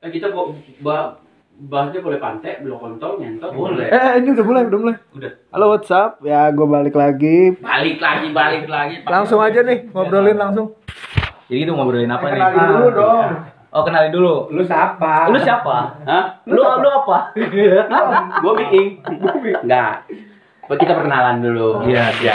Eh, kita bo- bah bahasnya boleh pantek, belum kontol, nyentot. Boleh. Eh, ini udah mulai, udah mulai. Udah. Halo WhatsApp, ya gue balik lagi. Balik lagi, balik lagi. Langsung aja nih, ngobrolin langsung. Jadi kita ngobrolin apa nih? Kenalin dulu dong. Oh, kenalin dulu. Lu siapa? Lu siapa? Hah? Lu lu apa? Gue biing. Enggak. Kita perkenalan dulu. Iya, hati.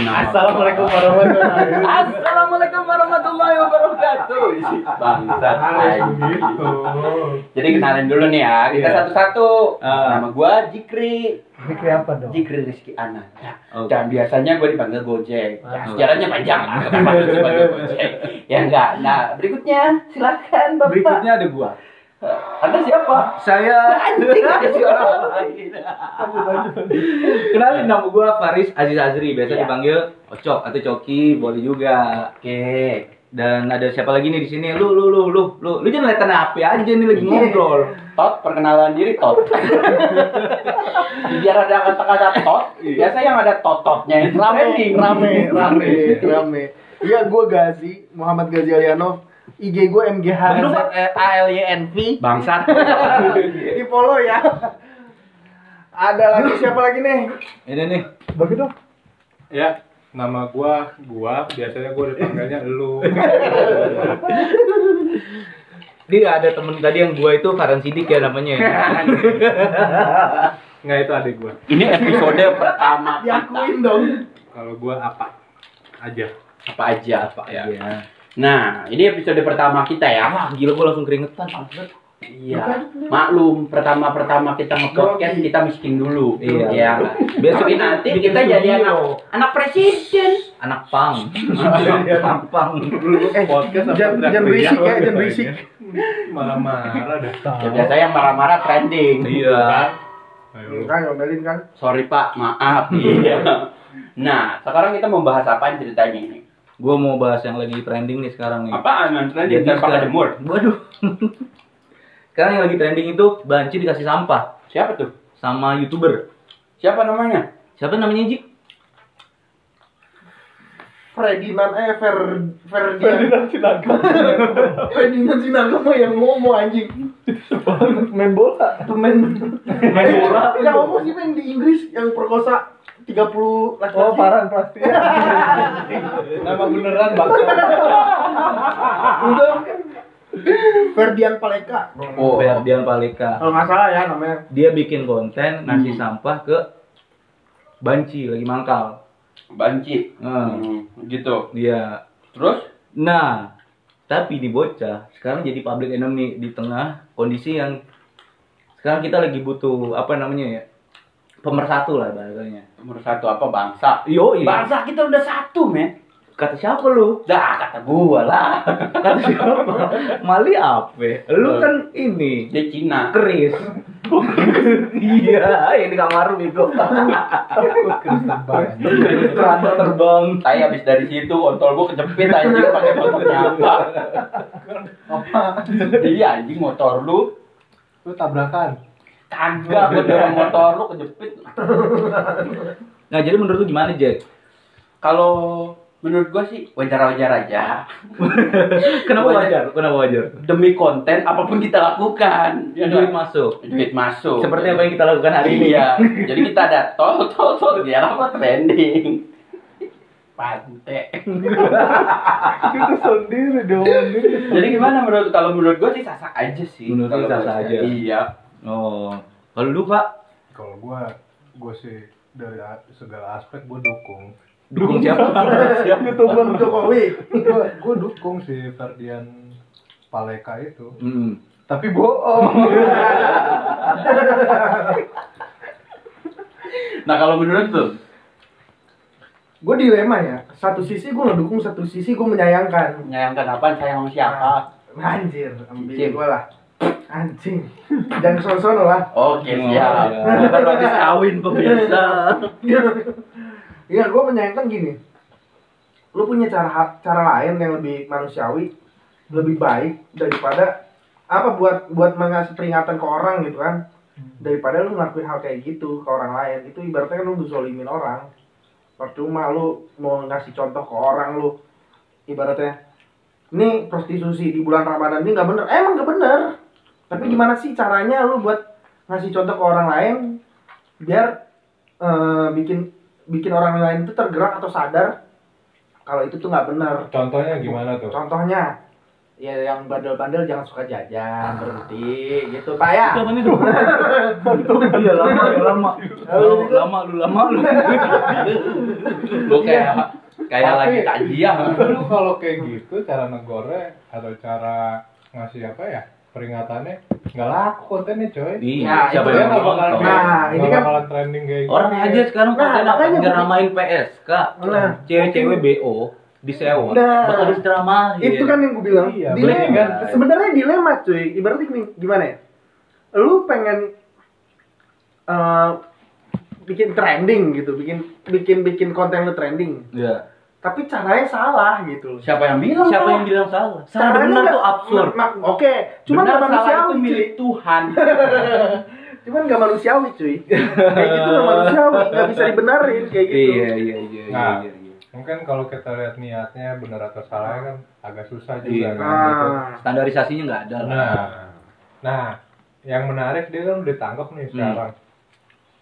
Assalamualaikum warahmatullahi wabarakatuh. Assalamualaikum warahmatullahi wabarakatuh. Bangsat. gitu. Jadi kenalin dulu nih ya. Kita Iya. satu-satu. Ah. Nama gua Jikri. Ini apa dong? Jikri Rizky Ananda. Oke. Dan biasanya gue dipanggil Gojek. Ya, Ah. sejarahnya panjang lah. Kenapa dipanggil Gojek? Ya enggak. Nah, berikutnya silakan Bapak. Berikutnya ada gua. Anda siapa? Saya Anjing ada si orang lain. kenalin nama gua Faris Aziz Azri, biasa Iya. dipanggil Ocok atau Coki, boleh juga. Oke. Dan ada siapa lagi nih di sini? Lu lu lu lu lu lu jangan liatan HP aja nih lagi ngobrol. Tot, perkenalan diri Tot. Biar ada kata-kata Tot, biasa yang ada tototnya Rame, rame, rame, rame. Iya, gue Gazi, Muhammad Gazi Aliano. IG gue MGH A L Y N V. Bangsat. Di follow ya. Ada lagi siapa lagi nih? Ini nih. Bagi dong. Ya, nama gua gua biasanya gua dipanggilnya lu. Dia ada temen tadi yang gua itu Farhan Sidik ya namanya. ya. Nggak itu adik gua. Ini episode pertama. Diakuin dong. Kalau gua apa? Aja. Apa aja apa ya. Iya. Nah, ini episode pertama kita ya. Wah, gila gua langsung keringetan. Iya. Maklum, pertama-pertama kita nge-podcast kita miskin dulu. Iya. Ya. Besok Tapi kita nanti bikin kita jadi anak anak presiden. Anak pang. Anak pang. Eh, Podcast jangan berisik ya, gitu jangan berisik. Marah-marah dah. Ya biasanya yang marah-marah trending. Iya. Lu. Kan ngomelin kan. Sorry Pak, maaf. Iya. Nah, sekarang kita mau bahas apa ceritanya ini? Gua mau bahas yang lagi trending nih sekarang nih. Apaan yang trending? Jadi sekarang- jemur. Waduh. sekarang yang lagi trending itu banci dikasih sampah Siapa tuh? sama youtuber. Siapa namanya? Siapa namanya Jik? Ferdinand eh Fer Ferdinand Sinaga. Ferdinand Sinaga mah yang ngomong anjing. Main bola. Pemain main bola. Yang ngomong sih main di Inggris yang perkosa 30 laki-laki. Oh, Farhan pasti. Nama beneran bang. Udah. Ferdian Paleka. Oh, Ferdian Paleka. Kalau nggak salah ya namanya. Dia bikin konten ngasih Hmm. sampah ke banci lagi mangkal. banci. Nah, Hmm, gitu. dia. Terus? Nah, tapi di bocah sekarang jadi public enemy di tengah kondisi yang sekarang kita lagi butuh apa namanya ya? Pemersatu lah bahasanya. Nomor satu apa bangsa? Yo, Bangsa kita udah satu, men. Kata siapa lu? Dah, kata gua lah. Kata siapa? Mali apa? Lu kan ini Dia Cina. Chris. iya, ini kamar bego. Keranda terbang. Saya habis dari situ kontol gua kejepit anjing pakai motornya apa? Apa? Iya anjing motor lu Lu tabrakan. Kagak gua dorong motor lu kejepit. Nah, jadi menurut lu gimana, Jack? Kalau menurut gua sih wajar-wajar aja. Kenapa Wajar. wajar? Kenapa wajar? Demi konten apa pun kita lakukan. Ya Duit nggak? masuk. duit masuk. Seperti apa yang kita lakukan hari ini. Iya. Jadi kita ada tol tol tol biar apa trending. Pantek. Itu sendiri dong. Jadi gimana menurut kalau menurut gua sih sasak aja sih. Menurut gua- aja. Iya. Oh, kalau lu Pak Kalau gua gua sih dari segala aspek gua dukung. dukung siapa? Youtuber Jokowi. Gua gua dukung si Ferdian Paleka itu. Hmm. Tapi bohong. Nah kalau menurut tuh Gue dilema ya. Satu sisi gue ngedukung, satu sisi gue menyayangkan. menyayangkan apa sayang sama siapa? Anjir, ambil gue lah. Anjing. Jangan sono-sono lah. Oke Oh, siap. iya. Baru habis kawin pemirsa. Iya, gue menyayangkan gini. Lu punya cara cara lain yang lebih manusiawi, lebih baik daripada apa buat buat mengasih peringatan ke orang gitu kan daripada lu ngelakuin hal kayak gitu ke orang lain itu ibaratnya kan lu ngezolimin orang percuma lu mau ngasih contoh ke orang lu ibaratnya ini prostitusi di bulan Ramadan ini nggak bener emang nggak bener Tapi gimana sih caranya lu buat ngasih contoh ke orang lain biar eh, bikin bikin orang lain itu tergerak atau sadar kalau itu tuh nggak benar. Contohnya gimana tuh? Contohnya ya yang bandel-bandel jangan suka jajan berhenti gitu pak ya Itu apaan itu? Iya lama, ya lama. Lu lama, lu lama lu. Lu kayak kayak Tapi- lagi takjiah. Lu kalau kayak gitu cara negornya atau cara ngasih apa ya peringatannya nggak laku kontennya coy. Iya, Nah, siapa yang nggak bakalan nonton? Nah, ini kan- bakalan trending kayak gitu. Orang aja sekarang Nah, konten apa? makanya Nyeramain PS, Kak. Nah. Cewek-cewek BO disewa. Nah. Bakal diceramahin. itu kan yang gue bilang Iya, dilema kan- sebenarnya dilema cuy ibaratnya gini gimana ya lu pengen eh, bikin trending gitu bikin bikin bikin konten lu trending Iya. Tapi caranya salah gitu Siapa yang bilang? Siapa salah? yang bilang salah? Salah Caranya benar tuh absurd. Ma- ma- oke cuman Benar nggak salah manusiawi itu milik Tuhan. cuman nggak manusiawi cuy kayak gitu nggak manusiawi nggak bisa dibenerin kayak gitu Iya, iya, iya, iya, Nah. iya, iya. Mungkin kalau kita lihat niatnya benar atau salah kan agak susah juga Iya. kan. gitu. Ah. Standarisasinya nggak ada lah. Nah, nah, yang menarik dia kan udah ditangkap nih sekarang.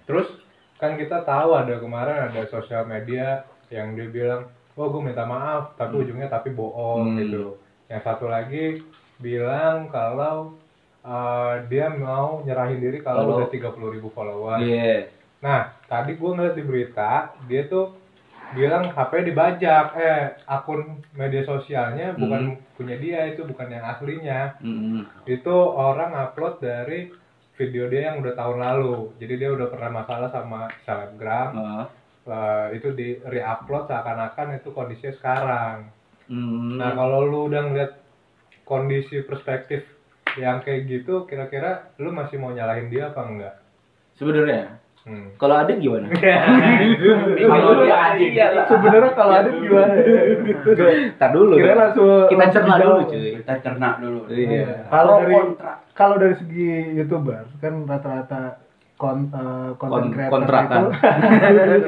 Terus kan kita tahu ada kemarin ada sosial media yang dia bilang, oh gue minta maaf, tapi ujungnya tapi bohong Hmm. gitu. Yang satu lagi bilang kalau uh, dia mau nyerahin diri kalau udah 30.000 ribu follower. Iya. Nah, tadi gue ngeliat di berita, dia tuh bilang HP dibajak, eh akun media sosialnya bukan punya dia, itu bukan yang aslinya Mm-mm. itu orang upload dari video dia yang udah tahun lalu jadi dia udah pernah masalah sama selebgram Ah. Eh, itu di re-upload seakan-akan itu kondisinya sekarang Mm. nah kalau lu udah ngeliat kondisi perspektif yang kayak gitu kira-kira lu masih mau nyalahin dia apa enggak Sebenarnya, hmm. kalau ada gimana? Kalau dia anjing. sebenarnya kalau ada gimana Tar dulu. Kira kan? langsung Kita cerna dulu, cuy. Kita cerna dulu. Iya. Kalau kontra. kalau dari segi youtuber kan rata-rata kon, eh, konten Kon- creator kontrakan.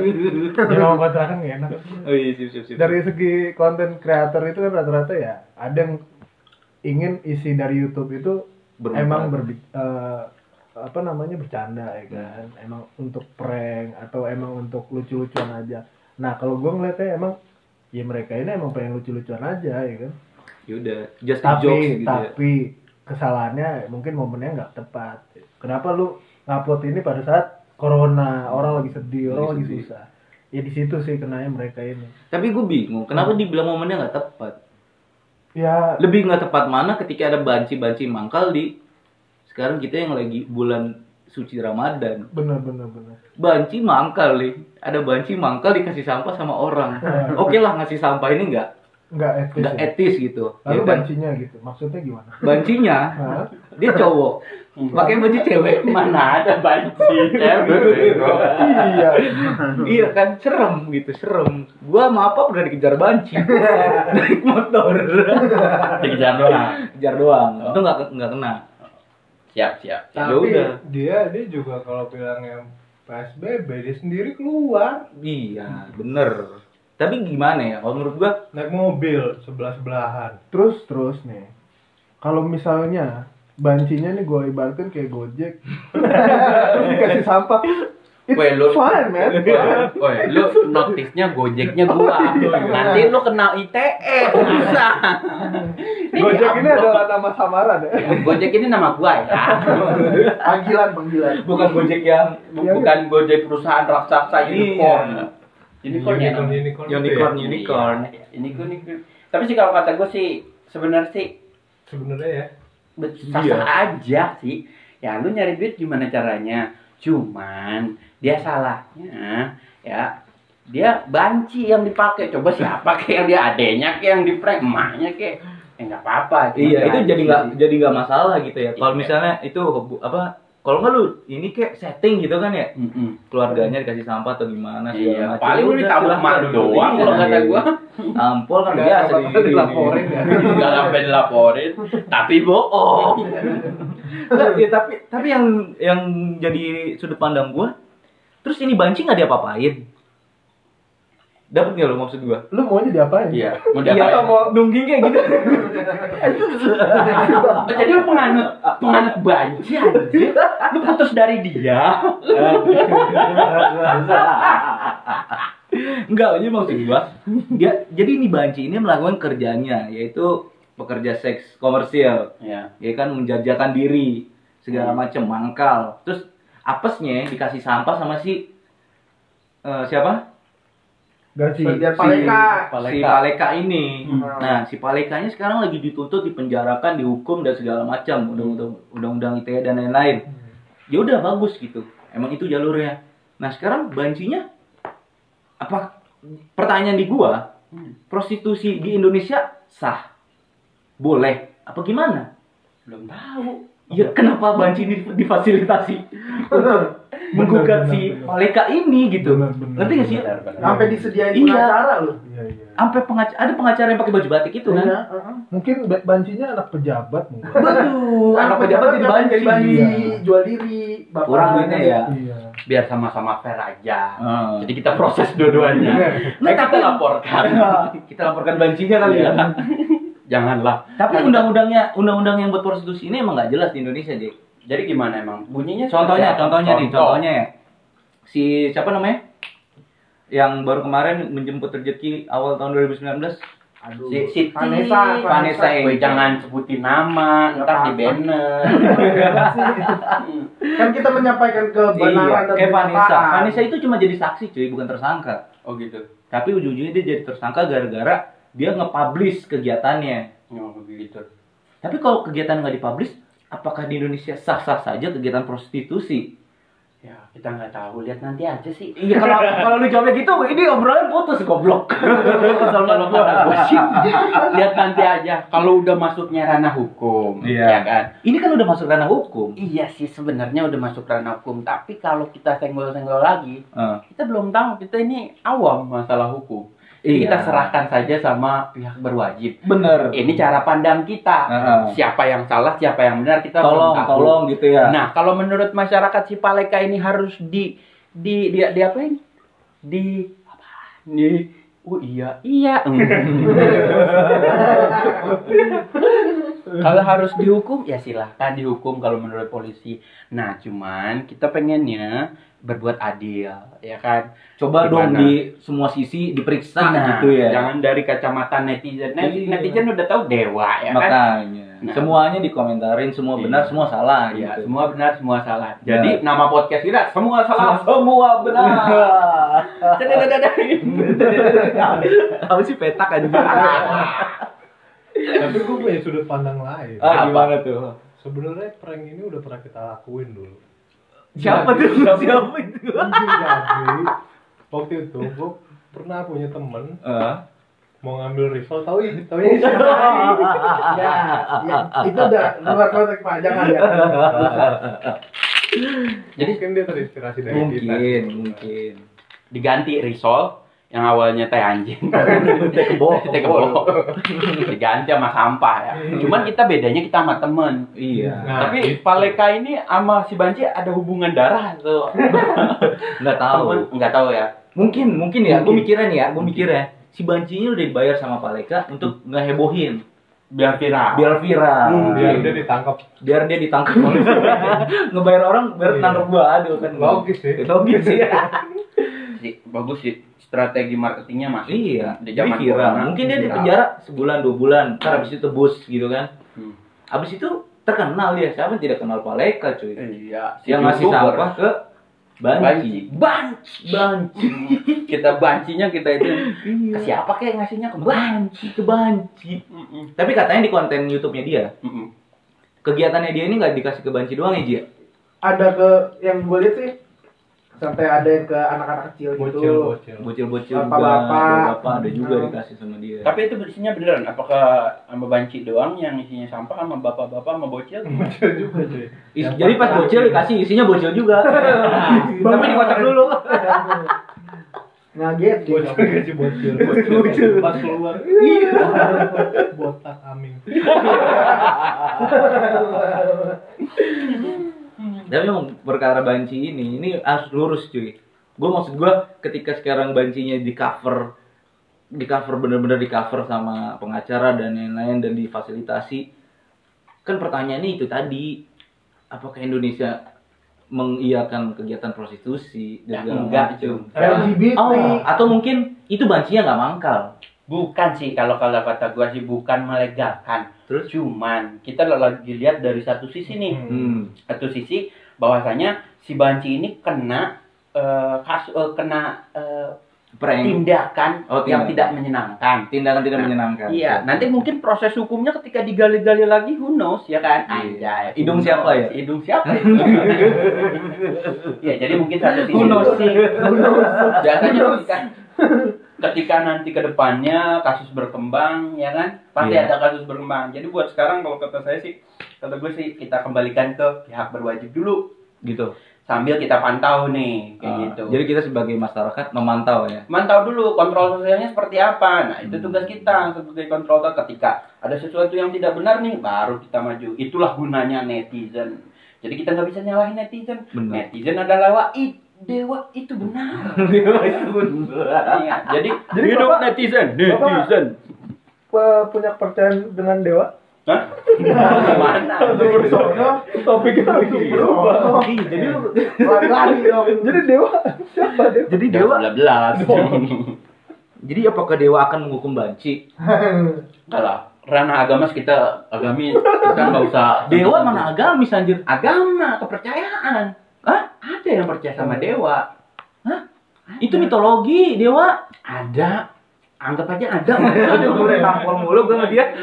itu ya mau kontrakan nggak enak Oh iya, sip, sip, sip. dari segi konten creator itu kan rata-rata ya ada yang ingin isi dari YouTube itu Bermanfaat. emang berbi eh, apa namanya bercanda ya kan emang untuk prank atau emang untuk lucu-lucuan aja nah kalau gue ngeliatnya emang ya mereka ini emang pengen lucu-lucuan aja ya kan Yaudah, just tapi jokes gitu ya. tapi kesalahannya mungkin momennya nggak tepat kenapa lu ngupload ini pada saat corona orang lagi sedih orang Lagi sedih. susah ya di situ sih kenanya mereka ini Tapi gue bingung, kenapa dibilang momennya nggak tepat? ya Lebih nggak tepat mana ketika ada banci-banci mangkal di sekarang kita yang lagi bulan suci Ramadan. bener bener bener Banci mangkal nih, ada banci mangkal dikasih sampah sama orang. Oke lah ngasih sampah ini nggak nggak etis nggak ya? etis gitu. lalu ya kan? bancinya gitu. Maksudnya gimana? Bancinya? Dia cowok, pakai baju cewek. Mana ada banci? Cewek. Iya. Iya kan? Serem gitu serem. Gua sama apa udah dikejar banci. Naik motor. Dikejar doang. kejar doang. Itu nggak nggak kena. Siap, siap. Ya tapi udah. dia dia juga kalau bilangnya PSBB dia sendiri keluar. Iya bener tapi gimana ya? Kalau menurut gua naik mobil sebelah sebelahan terus terus nih. Kalau misalnya bancinya nih gue ibaratkan kayak gojek. Terus dikasih sampah. It's Weh, lu- fine man. Woi, lu notisnya gojeknya gua. Nanti lu kena ITE. Bisa. gojek ini adalah nama samaran ya? Gojek ini nama gua ya. panggilan panggilan. Bukan gojek yang Bukan Gojek perusahaan raksasa unicorn. Unicorn ya. unicorn unicorn, itu Unicorn, ya? unicorn. Iya, unicorn, unicorn. Tapi sih kalau kata gua sih sebenarnya sih sebenarnya ya sah aja sih. Ya lu nyari duit gimana caranya? Cuman dia salahnya ya dia banci yang dipakai. Coba siapa kayak yang dia adenya kayak yang di prank emaknya kayak ya nggak apa-apa. iya itu jadi nggak jadi nggak masalah gitu ya kalau Iya. misalnya itu bu- apa kalau nggak lu ini kayak setting gitu kan ya Mm-mm. keluarganya dikasih sampah atau gimana segala Iya, macam. paling lu silahkan. malu doang Iya, kalau kata iya. gua. Ampol kan Nggak biasa apa-apa dilaporin ya. Enggak sampai dilaporin, tapi bohong. Nggak, ya, tapi tapi yang yang jadi sudut pandang gua terus ini banci nggak diapa-apain Dapat nggak lo maksud gua? Lu maunya diapain? Iya, mau Iya, diapain? mau nungging kayak gitu. Jadi lu penganut penganut banci anjir. Lu putus dari dia. Enggak, jadi maksud gua, dia jadi ini banci ini melakukan kerjanya yaitu pekerja seks komersil, Ya. ya kan menjajakan diri segala Hmm. macam mangkal. Terus apesnya dikasih sampah sama si eh, siapa? Gaji. Bagian Si- paleka. Si Paleka ini. Hmm. Nah, si Palekanya sekarang lagi dituntut, dipenjarakan, dihukum dan segala macam, undang-undang undang-undang ITE dan lain-lain. Ya udah bagus gitu. Emang itu jalurnya. Nah, sekarang bancinya apa pertanyaan di gua, Hmm. prostitusi di Indonesia sah? Boleh apa gimana? Belum tahu. Ya kenapa banci ini difasilitasi untuk menggugat si bener. Ini gitu? Bener, bener, Ngerti gak sih? Sampai disediain Iya. pengacara lu. Iya, iya. Sampai pengacara ada pengacara yang pakai baju batik itu kan? Iya, heeh. Mungkin ba- bancinya anak pejabat mungkin. Waduh, anak pejabat jadi banci. jadi banci, Iya. jual diri, bapak. Kurang duitnya ya. Iya. Biar sama-sama fair aja. Ah. Jadi kita proses dua-duanya. Nah, kita laporkan. kita laporkan bancinya kali ya. Janganlah. Tapi undang-undangnya, undang-undang yang buat prostitusi ini emang nggak jelas di Indonesia, Dik. Jadi gimana emang? Bunyinya Contohnya, contohnya nih, Contoh. contohnya ya. Si siapa namanya? Yang baru kemarin menjemput rezeki awal tahun 2019. Aduh. Si Siti. Vanessa, Vanessa Angel. jangan sebutin nama, Nggak ntar di banner. kan kita menyampaikan kebenaran Iya, dan kayak Vanessa. Vanessa itu cuma jadi saksi, cuy, bukan tersangka. oh gitu. Tapi ujung-ujungnya dia jadi tersangka gara-gara dia nge-publish kegiatannya. Oh begitu. Tapi kalau kegiatan nggak dipublish, apakah di Indonesia sah-sah saja kegiatan prostitusi? Ya, kita nggak tahu. Lihat nanti aja sih. Iya kalau kalau lu jawabnya gitu, ini obrolan putus goblok. Kalau kata sih, lihat nanti aja. Kalau udah masuknya ranah hukum, Iya. ya kan? Ini kan udah masuk ranah hukum. Iya sih sebenarnya udah masuk ranah hukum, tapi kalau kita senggol-senggol lagi, Eh, kita belum tahu kita ini awam masalah hukum. Jadi Iya. kita serahkan saja sama pihak berwajib. bener. Ini cara pandang kita. Heeh. Siapa yang salah, siapa yang benar kita Tolong, belum tahu. tolong gitu ya. Nah, kalau menurut masyarakat si Paleka ini harus di di di, di apa ini? Di apa? Di Oh iya, iya. kalau harus dihukum ya silahkan dihukum kalau menurut polisi. Nah, cuman kita pengennya berbuat adil, ya kan? Coba dong Gimana? di semua sisi diperiksa Nah, gitu ya. Jangan dari kacamata netizen. Net- Iya. Netizen udah tahu dewa ya kan? Makanya. Nah. Semuanya dikomentarin, semua benar, Iya. semua salah Iya, gitu. semua benar, semua salah. Ya. Jadi nama podcast kita semua salah. Semua benar. Apa sih petak aja? Tapi gue punya sudut pandang lain. ah, gimana tuh? Sebenarnya prank ini udah pernah kita lakuin dulu. Siapa tuh? Siapa itu? Jadi waktu itu gue pernah punya temen Eh, mau ngambil risol tahu ya tahu ya siapa? ya, ya, itu udah luar konteks pak jangan ya Jadi mungkin dia terinspirasi dari mungkin, kita. mungkin. diganti risol yang awalnya teh anjing. Teh kebo. teh kebo. diganti sama sampah ya. Cuman kita bedanya kita sama temen. Iya. Nah, Tapi gitu. Paleka ini sama si Banci ada hubungan darah tuh. Nggak tahu. Temen- Nggak tahu ya. Mungkin, mungkin ya. Gue mikirnya nih ya, gue mikirnya si bancinya udah dibayar sama Paleka untuk ngehebohin, Biar viral. biar viral, Hmm, biar dia ditangkap biar dia ditangkap ngebayar orang biar Iya. nangkep gua aduh kan logis sih logis sih Sih, bagus sih strategi marketingnya masuk. iya Di jadi zaman viral corona, mungkin dia di viral. penjara sebulan dua bulan ntar habis itu tebus gitu kan Hmm. habis itu terkenal dia siapa yang tidak kenal Paleka cuy Iya, si yang ngasih sampah ke Banci. Banci Banci. Banci kita bancinya kita itu ke iya siapa kayak ngasihnya ke Banci. Ke Banci Mm-mm. tapi katanya di konten YouTube-nya dia Mm-mm. kegiatannya dia ini nggak dikasih ke Banci doang ya Ji ada ke yang gue lihat sih sampai ada ke anak-anak kecil bocil gitu. Bocil bocil-bocil juga Bapak-bapak. bapak ada juga Hmm. dikasih sama dia. Tapi itu isinya beneran? Apakah sama banci doang yang isinya sampah sama bapak-bapak sama bocil? bocil juga cuy. Is- jadi pas bocil dikasih isinya bocil juga. Tapi dikocok dulu. Ngaget dia bocil gaji bocil. Bocil. pas keluar. Botak amin tapi memang perkara banci ini ini harus lurus cuy gue maksud gue ketika sekarang bancinya di cover di cover bener-bener di cover sama pengacara dan lain-lain dan difasilitasi kan pertanyaannya itu tadi apakah Indonesia mengiyakan kegiatan prostitusi Ya, dan segala enggak. LGBT. Oh, atau mungkin itu bancinya nggak mangkal. Bukan sih kalau kalau kata gua sih bukan melegalkan. Terus? Cuman kita lagi lihat dari satu sisi nih. Hmm. Satu sisi bahwasanya si banci ini kena eh, kasus eh, kena eh, Prank. tindakan Oh, yang tindakan. tidak menyenangkan. Tindakan tidak Nah, menyenangkan. Iya, nanti mungkin proses hukumnya ketika digali-gali lagi who knows ya kan? Iya. Anjay. Hidung who siapa knows? ya? Hidung siapa ya, jadi mungkin satu sisi Who knows sih? biasanya ketika ketika nanti ke depannya kasus berkembang ya kan pasti Iya. ada kasus berkembang jadi buat sekarang kalau kata saya sih kata gue sih kita kembalikan ke pihak berwajib dulu Gitu. sambil kita pantau nih kayak Ah, gitu Jadi kita sebagai masyarakat memantau ya. mantau dulu kontrol sosialnya seperti apa nah itu Hmm. tugas kita sebagai kontrol ketika ada sesuatu yang tidak benar nih baru kita maju itulah gunanya netizen jadi kita nggak bisa nyalahin netizen Benar. netizen adalah wai dewa itu benar Iya, jadi Jadi hidup Bapak- netizen Bapak- netizen Pe- punya kepercayaan dengan dewa? Hah? Gimana? Bersono, Topiknya lagi berubah. Ih, jadi lu lari-lari dong. Jadi dewa siapa dewa? jadi dewa belas jadi apakah dewa akan menghukum banci? kalau ranah agama kita agami kita nggak usah Dewa mana agamis anjir? agama kepercayaan? Ada yang percaya sama dewa Itu mitologi dewa. ada anggap aja ada Aduh, gue udah tampol mulu gue sama dia.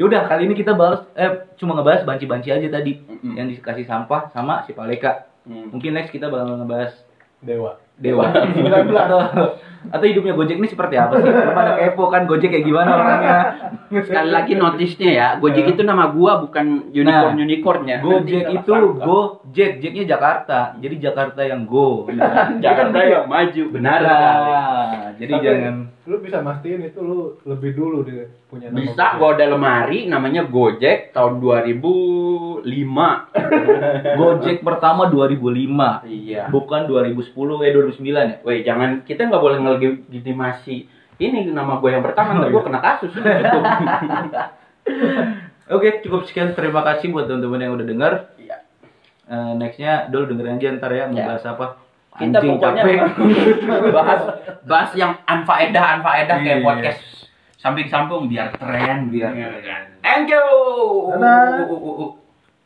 Yaudah, kali ini kita bahas eh cuma ngebahas banci-banci aja tadi yang dikasih sampah sama si Paleka. Hmm. Mungkin next kita bakal ngebahas Dewa. Dewa. atau atau hidupnya Gojek ini seperti apa sih? Lu pada kepo kan Gojek kayak gimana orangnya? sekali lagi notisnya ya Gojek itu nama gua bukan unicorn unicornnya Gojek itu Gojek, Jacknya Jakarta. Jadi Jakarta yang go. Jakarta yang maju benar. Nah, jadi Tapi- jangan Lu bisa mastiin itu lu lebih dulu dia punya nama bisa gua ada lemari namanya Gojek tahun 2005 Gojek pertama 2005. iya Bukan 2010 eh 2009 ya. Woi jangan kita nggak boleh ngelegitimasi ini nama gue yang pertama ntar gue kena kasus Oke, cukup sekian. Terima kasih buat teman-teman yang udah denger. Iya. Eh, nextnya Dol dengerin aja ntar ya mau Ya. bahas apa. kita Anjing, pokoknya bahas bahas yang anfaedah anfaedah kayak Iya. podcast samping sambung biar tren Biar Iya kan? thank you Dadah.